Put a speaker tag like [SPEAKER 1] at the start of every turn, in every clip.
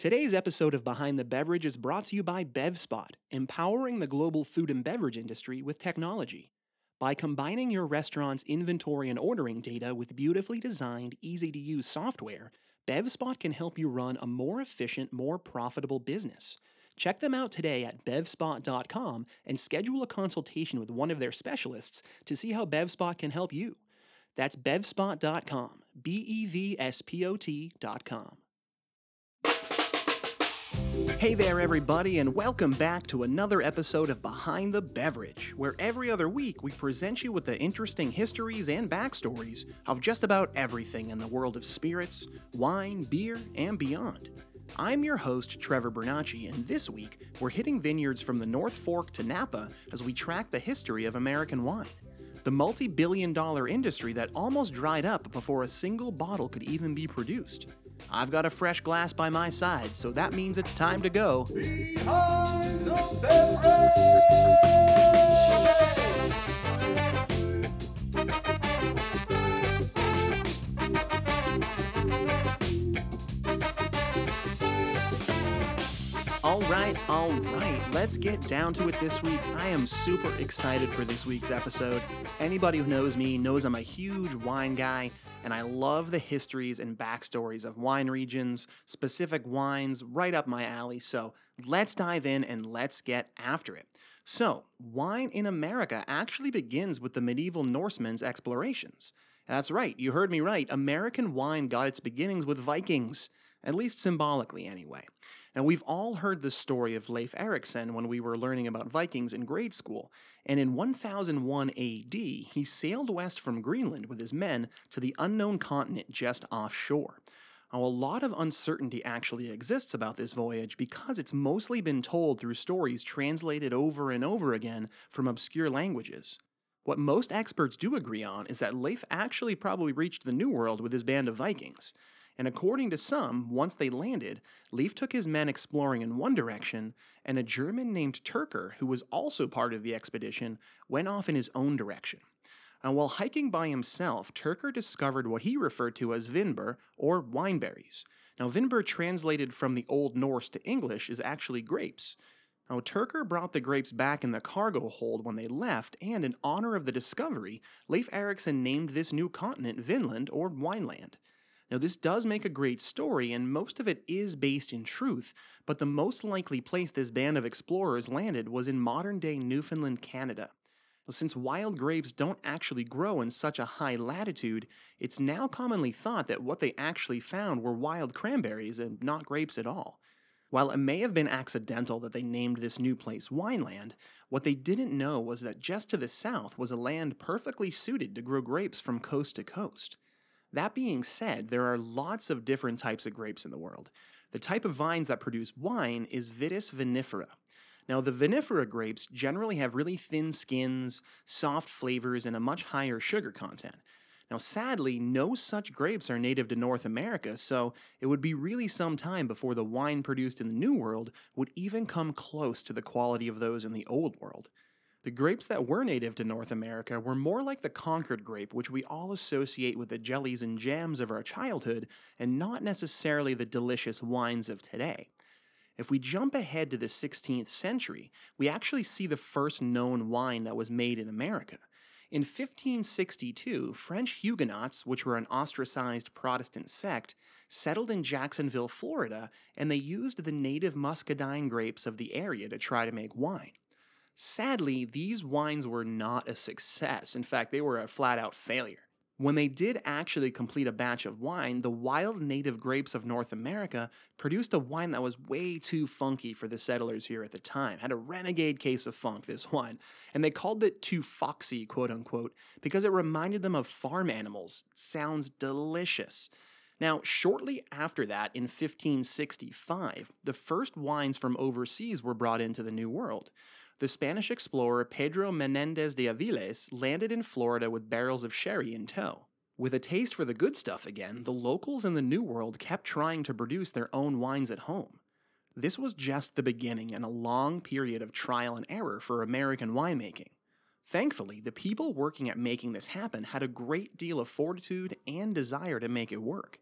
[SPEAKER 1] Today's episode of Behind the Beverage is brought to you by BevSpot, empowering the global food and beverage industry with technology. By combining your restaurant's inventory and ordering data with beautifully designed, easy to use software, BevSpot can help you run a more efficient, more profitable business. Check them out today at bevspot.com and schedule a consultation with one of their specialists to see how BevSpot can help you. That's bevspot.com, B E V S P O T.com. Hey there, everybody, and welcome back to another episode of Behind the Beverage, where every other week we present you with the interesting histories and backstories of just about everything in the world of spirits, wine, beer, and beyond. I'm your host, Trevor Bernacci, and this week we're hitting vineyards from the North Fork to Napa as we track the history of American wine. The multi billion dollar industry that almost dried up before a single bottle could even be produced. I've got a fresh glass by my side, so that means it's time to go.
[SPEAKER 2] Behind the beverage.
[SPEAKER 1] All right, all right, let's get down to it this week. I am super excited for this week's episode. Anybody who knows me knows I'm a huge wine guy, and I love the histories and backstories of wine regions, specific wines, right up my alley. So let's dive in and let's get after it. So, wine in America actually begins with the medieval Norsemen's explorations. That's right, you heard me right. American wine got its beginnings with Vikings, at least symbolically, anyway. Now, we've all heard the story of Leif Erikson when we were learning about Vikings in grade school, and in 1001 AD, he sailed west from Greenland with his men to the unknown continent just offshore. Now, a lot of uncertainty actually exists about this voyage because it's mostly been told through stories translated over and over again from obscure languages. What most experts do agree on is that Leif actually probably reached the New World with his band of Vikings. And according to some, once they landed, Leif took his men exploring in one direction, and a German named Tyrker, who was also part of the expedition, went off in his own direction. And while hiking by himself, Tyrker discovered what he referred to as vinber, or wineberries. Now, vinber translated from the Old Norse to English is actually grapes. Now, Tyrker brought the grapes back in the cargo hold when they left, and in honor of the discovery, Leif Erikson named this new continent Vinland or Wineland. Now, this does make a great story, and most of it is based in truth, but the most likely place this band of explorers landed was in modern day Newfoundland, Canada. Since wild grapes don't actually grow in such a high latitude, it's now commonly thought that what they actually found were wild cranberries and not grapes at all. While it may have been accidental that they named this new place Wineland, what they didn't know was that just to the south was a land perfectly suited to grow grapes from coast to coast. That being said, there are lots of different types of grapes in the world. The type of vines that produce wine is Vitis vinifera. Now, the vinifera grapes generally have really thin skins, soft flavors, and a much higher sugar content. Now, sadly, no such grapes are native to North America, so it would be really some time before the wine produced in the New World would even come close to the quality of those in the Old World. The grapes that were native to North America were more like the Concord grape, which we all associate with the jellies and jams of our childhood, and not necessarily the delicious wines of today. If we jump ahead to the 16th century, we actually see the first known wine that was made in America. In 1562, French Huguenots, which were an ostracized Protestant sect, settled in Jacksonville, Florida, and they used the native muscadine grapes of the area to try to make wine. Sadly, these wines were not a success. In fact, they were a flat out failure. When they did actually complete a batch of wine, the wild native grapes of North America produced a wine that was way too funky for the settlers here at the time. Had a renegade case of funk, this wine. And they called it too foxy, quote unquote, because it reminded them of farm animals. Sounds delicious. Now, shortly after that, in 1565, the first wines from overseas were brought into the New World the Spanish explorer Pedro Menendez de Aviles landed in Florida with barrels of sherry in tow. With a taste for the good stuff again, the locals in the New World kept trying to produce their own wines at home. This was just the beginning in a long period of trial and error for American winemaking. Thankfully, the people working at making this happen had a great deal of fortitude and desire to make it work.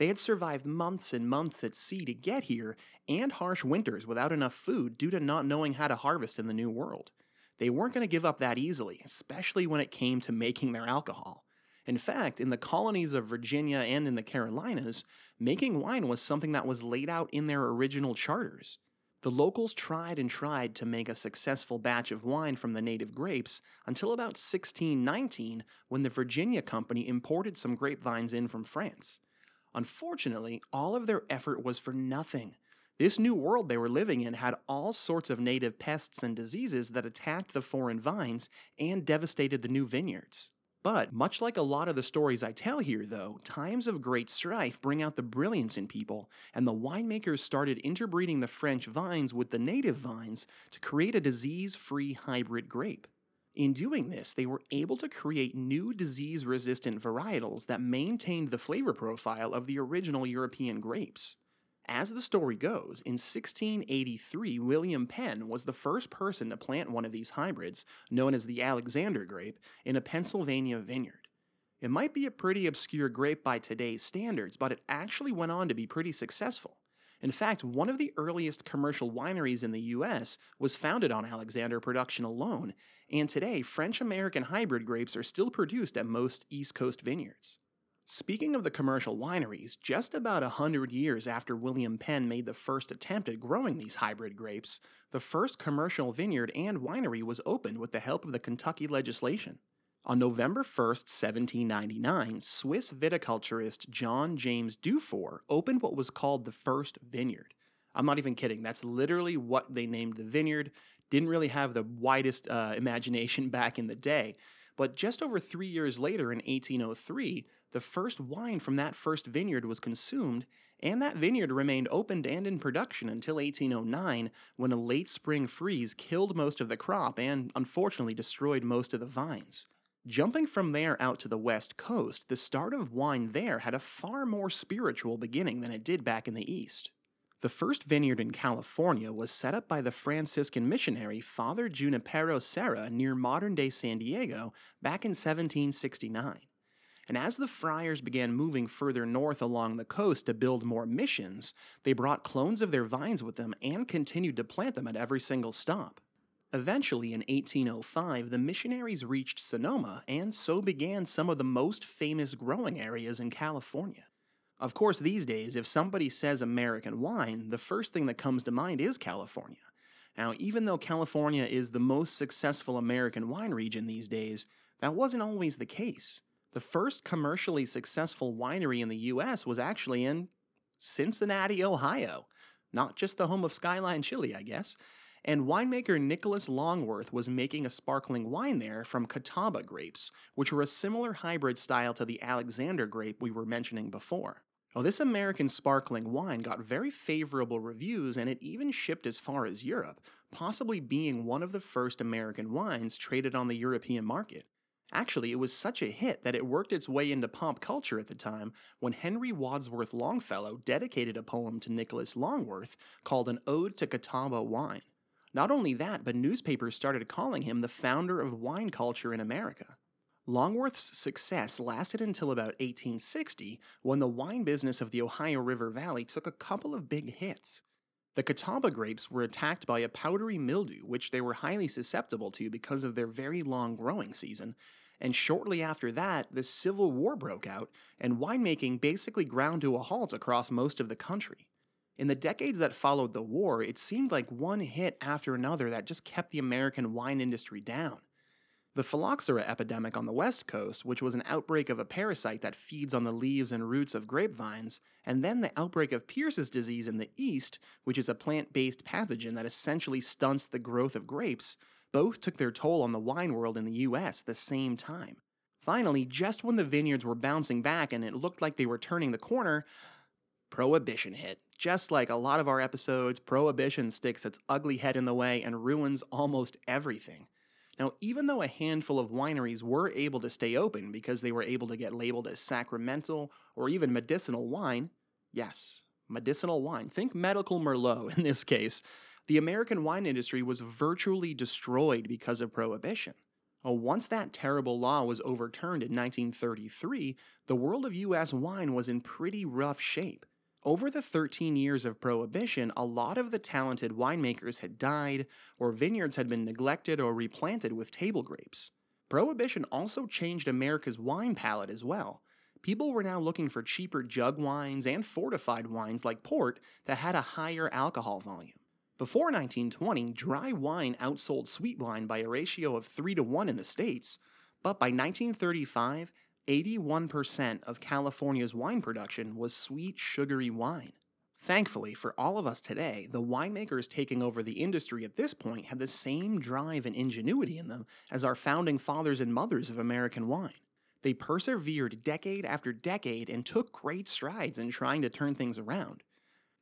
[SPEAKER 1] They had survived months and months at sea to get here and harsh winters without enough food due to not knowing how to harvest in the New World. They weren't going to give up that easily, especially when it came to making their alcohol. In fact, in the colonies of Virginia and in the Carolinas, making wine was something that was laid out in their original charters. The locals tried and tried to make a successful batch of wine from the native grapes until about 1619 when the Virginia Company imported some grapevines in from France. Unfortunately, all of their effort was for nothing. This new world they were living in had all sorts of native pests and diseases that attacked the foreign vines and devastated the new vineyards. But, much like a lot of the stories I tell here, though, times of great strife bring out the brilliance in people, and the winemakers started interbreeding the French vines with the native vines to create a disease free hybrid grape. In doing this, they were able to create new disease resistant varietals that maintained the flavor profile of the original European grapes. As the story goes, in 1683, William Penn was the first person to plant one of these hybrids, known as the Alexander grape, in a Pennsylvania vineyard. It might be a pretty obscure grape by today's standards, but it actually went on to be pretty successful. In fact, one of the earliest commercial wineries in the US was founded on Alexander production alone, and today French American hybrid grapes are still produced at most East Coast vineyards. Speaking of the commercial wineries, just about a hundred years after William Penn made the first attempt at growing these hybrid grapes, the first commercial vineyard and winery was opened with the help of the Kentucky legislation. On November 1st, 1799, Swiss viticulturist John James Dufour opened what was called the first vineyard. I'm not even kidding, that's literally what they named the vineyard. Didn't really have the widest uh, imagination back in the day. But just over three years later, in 1803, the first wine from that first vineyard was consumed, and that vineyard remained opened and in production until 1809, when a late spring freeze killed most of the crop and unfortunately destroyed most of the vines. Jumping from there out to the west coast, the start of wine there had a far more spiritual beginning than it did back in the east. The first vineyard in California was set up by the Franciscan missionary Father Junipero Serra near modern day San Diego back in 1769 and as the friars began moving further north along the coast to build more missions, they brought clones of their vines with them and continued to plant them at every single stop. Eventually, in 1805, the missionaries reached Sonoma, and so began some of the most famous growing areas in California. Of course, these days, if somebody says American wine, the first thing that comes to mind is California. Now, even though California is the most successful American wine region these days, that wasn't always the case. The first commercially successful winery in the US was actually in Cincinnati, Ohio. Not just the home of Skyline Chili, I guess. And winemaker Nicholas Longworth was making a sparkling wine there from Catawba grapes, which were a similar hybrid style to the Alexander grape we were mentioning before. This American sparkling wine got very favorable reviews and it even shipped as far as Europe, possibly being one of the first American wines traded on the European market. Actually, it was such a hit that it worked its way into pop culture at the time when Henry Wadsworth Longfellow dedicated a poem to Nicholas Longworth called An Ode to Catawba Wine. Not only that, but newspapers started calling him the founder of wine culture in America. Longworth's success lasted until about 1860 when the wine business of the Ohio River Valley took a couple of big hits. The Catawba grapes were attacked by a powdery mildew, which they were highly susceptible to because of their very long growing season, and shortly after that, the Civil War broke out, and winemaking basically ground to a halt across most of the country. In the decades that followed the war, it seemed like one hit after another that just kept the American wine industry down. The phylloxera epidemic on the West Coast, which was an outbreak of a parasite that feeds on the leaves and roots of grapevines, and then the outbreak of Pierce's disease in the East, which is a plant based pathogen that essentially stunts the growth of grapes, both took their toll on the wine world in the US at the same time. Finally, just when the vineyards were bouncing back and it looked like they were turning the corner, Prohibition hit. Just like a lot of our episodes, Prohibition sticks its ugly head in the way and ruins almost everything. Now, even though a handful of wineries were able to stay open because they were able to get labeled as sacramental or even medicinal wine, yes, medicinal wine, think medical Merlot in this case, the American wine industry was virtually destroyed because of prohibition. Well, once that terrible law was overturned in 1933, the world of US wine was in pretty rough shape. Over the 13 years of Prohibition, a lot of the talented winemakers had died, or vineyards had been neglected or replanted with table grapes. Prohibition also changed America's wine palate as well. People were now looking for cheaper jug wines and fortified wines like port that had a higher alcohol volume. Before 1920, dry wine outsold sweet wine by a ratio of 3 to 1 in the States, but by 1935, 81% of California's wine production was sweet, sugary wine. Thankfully, for all of us today, the winemakers taking over the industry at this point had the same drive and ingenuity in them as our founding fathers and mothers of American wine. They persevered decade after decade and took great strides in trying to turn things around.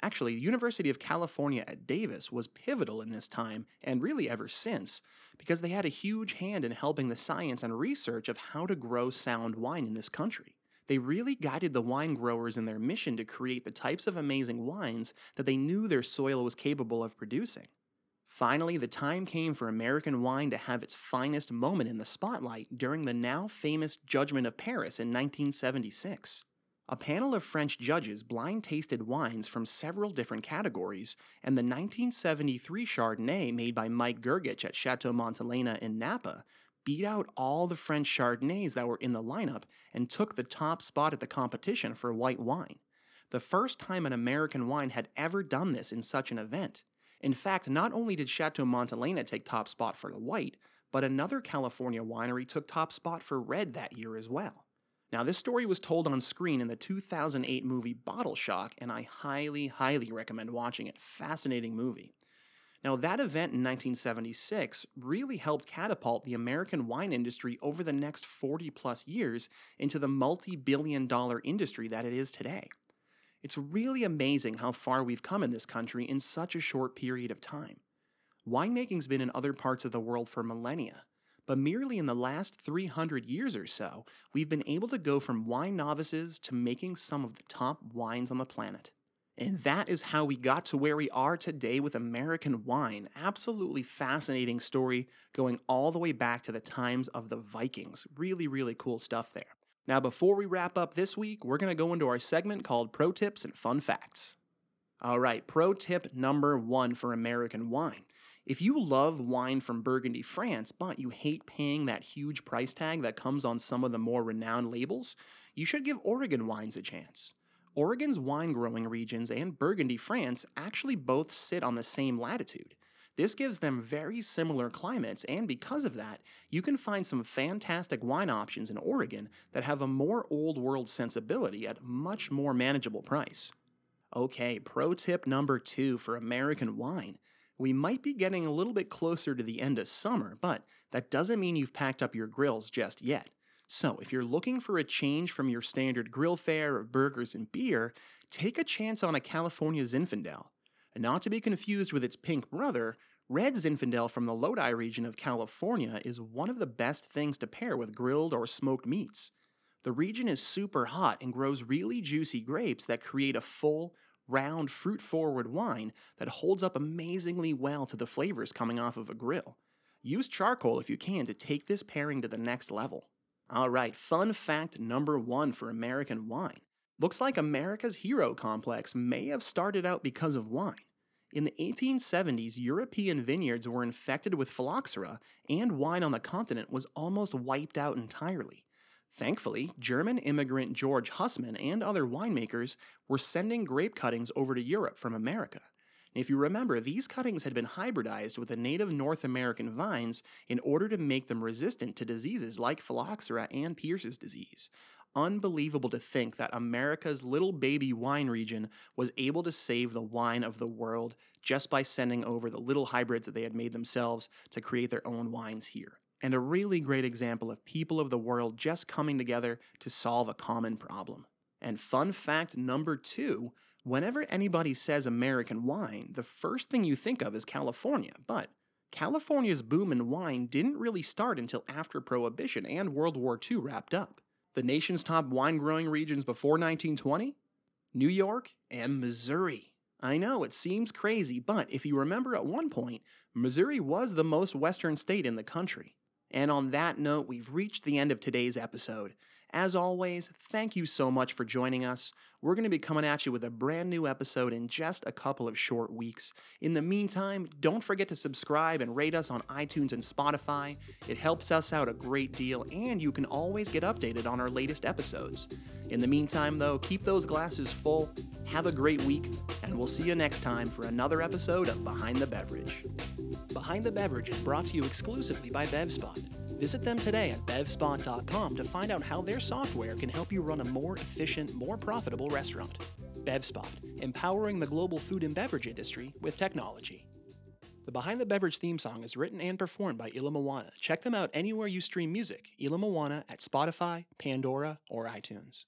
[SPEAKER 1] Actually, University of California at Davis was pivotal in this time, and really ever since, because they had a huge hand in helping the science and research of how to grow sound wine in this country. They really guided the wine growers in their mission to create the types of amazing wines that they knew their soil was capable of producing. Finally, the time came for American wine to have its finest moment in the spotlight during the now famous Judgment of Paris in 1976. A panel of French judges blind tasted wines from several different categories, and the 1973 Chardonnay made by Mike Grgich at Chateau Montelena in Napa beat out all the French Chardonnays that were in the lineup and took the top spot at the competition for white wine. The first time an American wine had ever done this in such an event. In fact, not only did Chateau Montelena take top spot for the white, but another California winery took top spot for red that year as well. Now, this story was told on screen in the 2008 movie Bottle Shock, and I highly, highly recommend watching it. Fascinating movie. Now, that event in 1976 really helped catapult the American wine industry over the next 40 plus years into the multi billion dollar industry that it is today. It's really amazing how far we've come in this country in such a short period of time. Winemaking's been in other parts of the world for millennia, but merely in the last 300 years or so, we've been able to go from wine novices to making some of the top wines on the planet. And that is how we got to where we are today with American wine. Absolutely fascinating story going all the way back to the times of the Vikings. Really, really cool stuff there. Now, before we wrap up this week, we're going to go into our segment called Pro Tips and Fun Facts. All right, pro tip number one for American wine if you love wine from Burgundy, France, but you hate paying that huge price tag that comes on some of the more renowned labels, you should give Oregon wines a chance. Oregon's wine growing regions and Burgundy, France actually both sit on the same latitude. This gives them very similar climates, and because of that, you can find some fantastic wine options in Oregon that have a more old world sensibility at much more manageable price. Okay, pro tip number two for American wine we might be getting a little bit closer to the end of summer, but that doesn't mean you've packed up your grills just yet. So, if you're looking for a change from your standard grill fare of burgers and beer, take a chance on a California Zinfandel. Not to be confused with its pink brother, Red Zinfandel from the Lodi region of California is one of the best things to pair with grilled or smoked meats. The region is super hot and grows really juicy grapes that create a full, round, fruit forward wine that holds up amazingly well to the flavors coming off of a grill. Use charcoal if you can to take this pairing to the next level. Alright, fun fact number one for American wine. Looks like America's hero complex may have started out because of wine. In the 1870s, European vineyards were infected with phylloxera, and wine on the continent was almost wiped out entirely. Thankfully, German immigrant George Hussmann and other winemakers were sending grape cuttings over to Europe from America. If you remember, these cuttings had been hybridized with the native North American vines in order to make them resistant to diseases like phylloxera and Pierce's disease. Unbelievable to think that America's little baby wine region was able to save the wine of the world just by sending over the little hybrids that they had made themselves to create their own wines here and a really great example of people of the world just coming together to solve a common problem. And fun fact number two whenever anybody says American wine, the first thing you think of is California, but California's boom in wine didn't really start until after Prohibition and World War II wrapped up. The nation's top wine growing regions before 1920? New York and Missouri. I know, it seems crazy, but if you remember at one point, Missouri was the most western state in the country. And on that note, we've reached the end of today's episode. As always, thank you so much for joining us. We're going to be coming at you with a brand new episode in just a couple of short weeks. In the meantime, don't forget to subscribe and rate us on iTunes and Spotify. It helps us out a great deal, and you can always get updated on our latest episodes. In the meantime, though, keep those glasses full, have a great week, and we'll see you next time for another episode of Behind the Beverage. Behind the Beverage is brought to you exclusively by BevSpot. Visit them today at bevspot.com to find out how their software can help you run a more efficient, more profitable restaurant. BevSpot, empowering the global food and beverage industry with technology. The Behind the Beverage theme song is written and performed by Ila Moana. Check them out anywhere you stream music. Ila Moana at Spotify, Pandora, or iTunes.